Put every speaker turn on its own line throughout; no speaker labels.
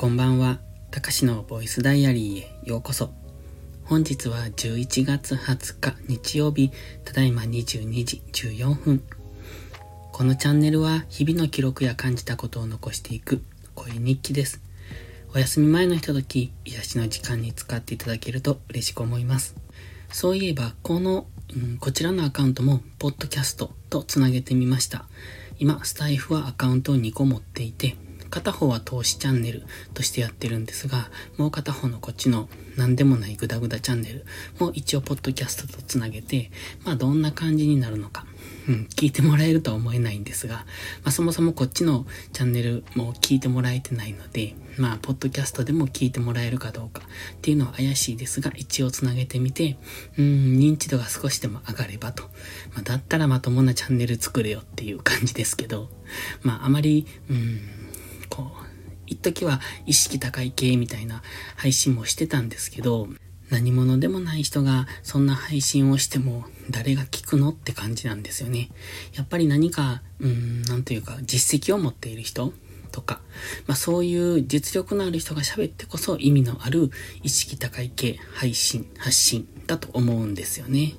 こんばんは。たかしのボイスダイアリーへようこそ。本日は11月20日日曜日、ただいま22時14分。このチャンネルは日々の記録や感じたことを残していく声日記です。お休み前のひととき、癒しの時間に使っていただけると嬉しく思います。そういえば、この、うん、こちらのアカウントも、ポッドキャストとつなげてみました。今、スタイフはアカウントを2個持っていて、片方は投資チャンネルとしてやってるんですが、もう片方のこっちの何でもないグダグダチャンネルも一応ポッドキャストとつなげて、まあどんな感じになるのか、うん、聞いてもらえるとは思えないんですが、まあそもそもこっちのチャンネルも聞いてもらえてないので、まあポッドキャストでも聞いてもらえるかどうかっていうのは怪しいですが、一応つなげてみて、うん、認知度が少しでも上がればと。まあだったらまともなチャンネル作れよっていう感じですけど、まああまり、うん、一時は意識高い系みたいな配信もしてたんですけど、何者でもない人がそんな配信をしても誰が聞くのって感じなんですよね。やっぱり何か、うん、なんというか実績を持っている人とか、まあそういう実力のある人が喋ってこそ意味のある意識高い系配信、発信だと思うんですよね。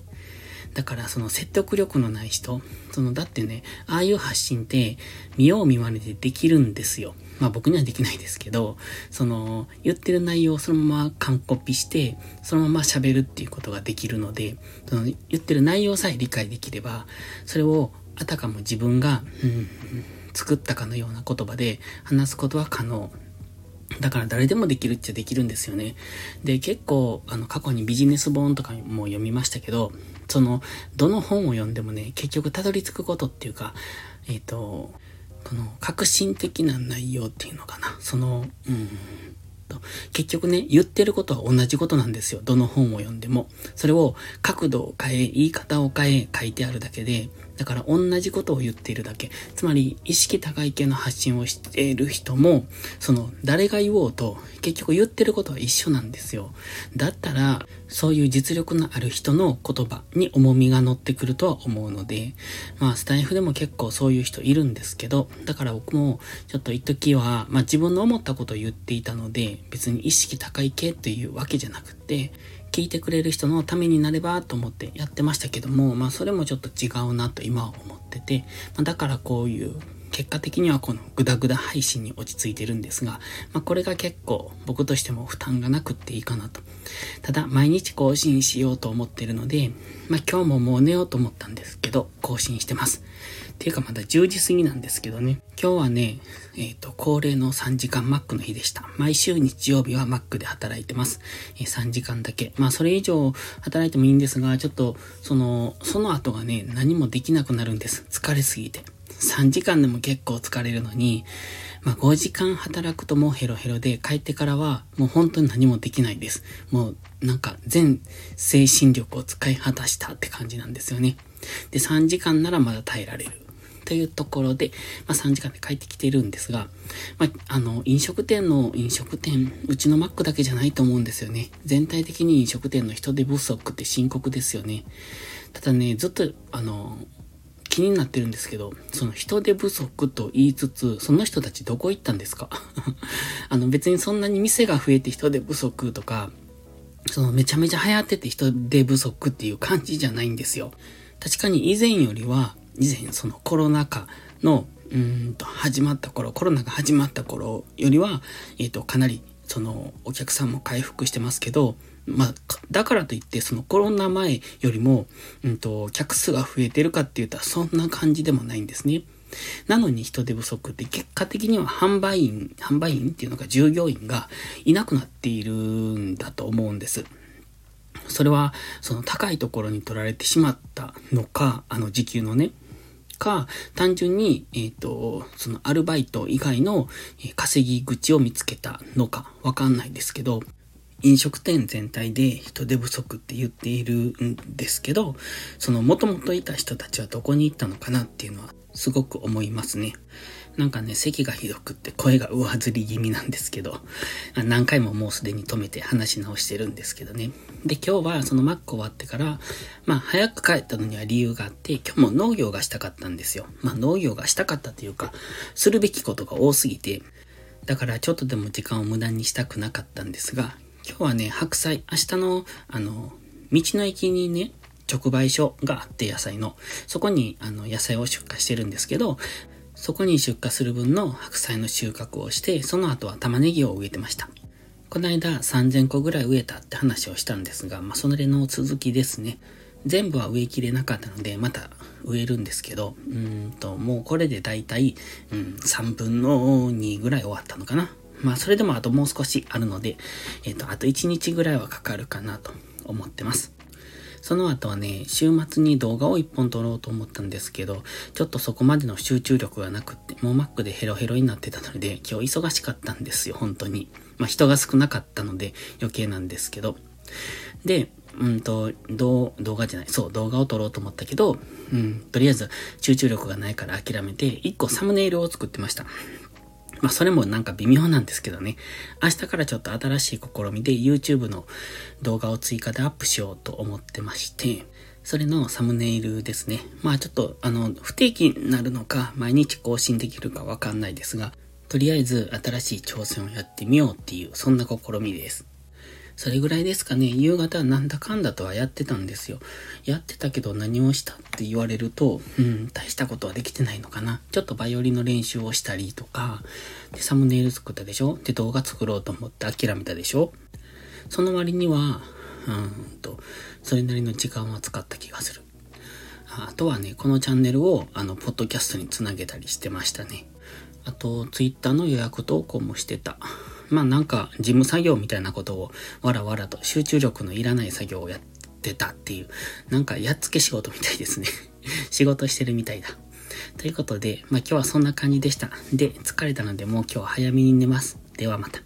だからその説得力のない人、そのだってね、ああいう発信って見よう見まねでできるんですよ。まあ僕にはできないですけど、その言ってる内容をそのまま完コピして、そのまま喋るっていうことができるので、その言ってる内容さえ理解できれば、それをあたかも自分が、うん、作ったかのような言葉で話すことは可能だから誰でもできるっちゃできるんですよね。で、結構、あの、過去にビジネス本とかも読みましたけど、その、どの本を読んでもね、結局たどり着くことっていうか、えっ、ー、と、この革新的な内容っていうのかな。その、うん、と、結局ね、言ってることは同じことなんですよ。どの本を読んでも。それを角度を変え、言い方を変え、書いてあるだけで、だから同じことを言っているだけ。つまり、意識高い系の発信をしている人も、その、誰が言おうと、結局言ってることは一緒なんですよ。だったら、そういう実力のある人の言葉に重みが乗ってくるとは思うので、まあ、スタイフでも結構そういう人いるんですけど、だから僕も、ちょっと一時は、まあ自分の思ったことを言っていたので、別に意識高い系というわけじゃなくて、聞いてくれる人のためになればと思ってやってましたけども、まあそれもちょっと違うなと今は思ってて、まあ、だからこういう結果的にはこのグダグダ配信に落ち着いてるんですが、まあ、これが結構僕としても負担がなくっていいかなと。ただ、毎日更新しようと思ってるので、まあ、今日ももう寝ようと思ったんですけど、更新してます。ていうかまだ10時過ぎなんですけどね。今日はね、えっ、ー、と、恒例の3時間マックの日でした。毎週日曜日はマックで働いてます。えー、3時間だけ。まあ、それ以上働いてもいいんですが、ちょっと、その、その後がね、何もできなくなるんです。疲れすぎて。3時間でも結構疲れるのに、まあ5時間働くともうヘロヘロで帰ってからはもう本当に何もできないです。もうなんか全精神力を使い果たしたって感じなんですよね。で、3時間ならまだ耐えられる。というところで、まあ3時間で帰ってきてるんですが、まあ、あの、飲食店の飲食店、うちのマックだけじゃないと思うんですよね。全体的に飲食店の人手不足って深刻ですよね。ただね、ずっと、あの、気になってるんですけど、その人手不足と言いつつ、その人たちどこ行ったんですか？あの別にそんなに店が増えて人手不足とか、そのめちゃめちゃ流行ってて人手不足っていう感じじゃないんですよ。確かに以前よりは、以前そのコロナ禍の、うんと始まった頃、コロナが始まった頃よりは、えっ、ー、と、かなりそのお客さんも回復してますけど、まあ、だからといって、そのコロナ前よりも、うんと、客数が増えてるかって言ったらそんな感じでもないんですね。なのに人手不足って結果的には販売員、販売員っていうのが従業員がいなくなっているんだと思うんです。それは、その高いところに取られてしまったのか、あの時給のね、か、単純に、えっ、ー、と、そのアルバイト以外の稼ぎ口を見つけたのかわかんないですけど、飲食店全体で人手不足って言っているんですけど、その元々いた人たちはどこに行ったのかなっていうのはすごく思いますね。なんかね、咳がひどくって声が上ずり気味なんですけど、何回ももうすでに止めて話し直してるんですけどね。で、今日はそのマック終わってから、まあ早く帰ったのには理由があって、今日も農業がしたかったんですよ。まあ農業がしたかったというか、するべきことが多すぎて、だからちょっとでも時間を無駄にしたくなかったんですが、今日はね、白菜、明日の、あの、道の駅にね、直売所があって野菜の、そこにあの野菜を出荷してるんですけど、そこに出荷する分の白菜の収穫をして、その後は玉ねぎを植えてました。この間3000個ぐらい植えたって話をしたんですが、まあ、それの続きですね。全部は植えきれなかったので、また植えるんですけど、うんと、もうこれでだいたい、うん、3分の2ぐらい終わったのかな。まあ、それでもあともう少しあるので、えっ、と、あと1日ぐらいはかかるかなと思ってます。その後はね、週末に動画を1本撮ろうと思ったんですけど、ちょっとそこまでの集中力がなくって、もう Mac でヘロヘロになってたので、今日忙しかったんですよ、本当に。まあ人が少なかったので余計なんですけど。で、うんと、動画じゃない、そう、動画を撮ろうと思ったけど、うん、とりあえず集中力がないから諦めて、1個サムネイルを作ってました。まあそれもなんか微妙なんですけどね。明日からちょっと新しい試みで YouTube の動画を追加でアップしようと思ってまして、それのサムネイルですね。まあちょっとあの不定期になるのか毎日更新できるかわかんないですが、とりあえず新しい挑戦をやってみようっていう、そんな試みです。それぐらいですかね。夕方なんだかんだとはやってたんですよ。やってたけど何をしたって言われると、うん、大したことはできてないのかな。ちょっとバイオリンの練習をしたりとか、で、サムネイル作ったでしょで、動画作ろうと思って諦めたでしょその割には、うんと、それなりの時間は使った気がする。あとはね、このチャンネルを、あの、ポッドキャストにつなげたりしてましたね。あと、ツイッターの予約投稿もしてた。まあなんか事務作業みたいなことをわらわらと集中力のいらない作業をやってたっていう、なんかやっつけ仕事みたいですね。仕事してるみたいだ。ということで、まあ今日はそんな感じでした。で、疲れたのでもう今日は早めに寝ます。ではまた。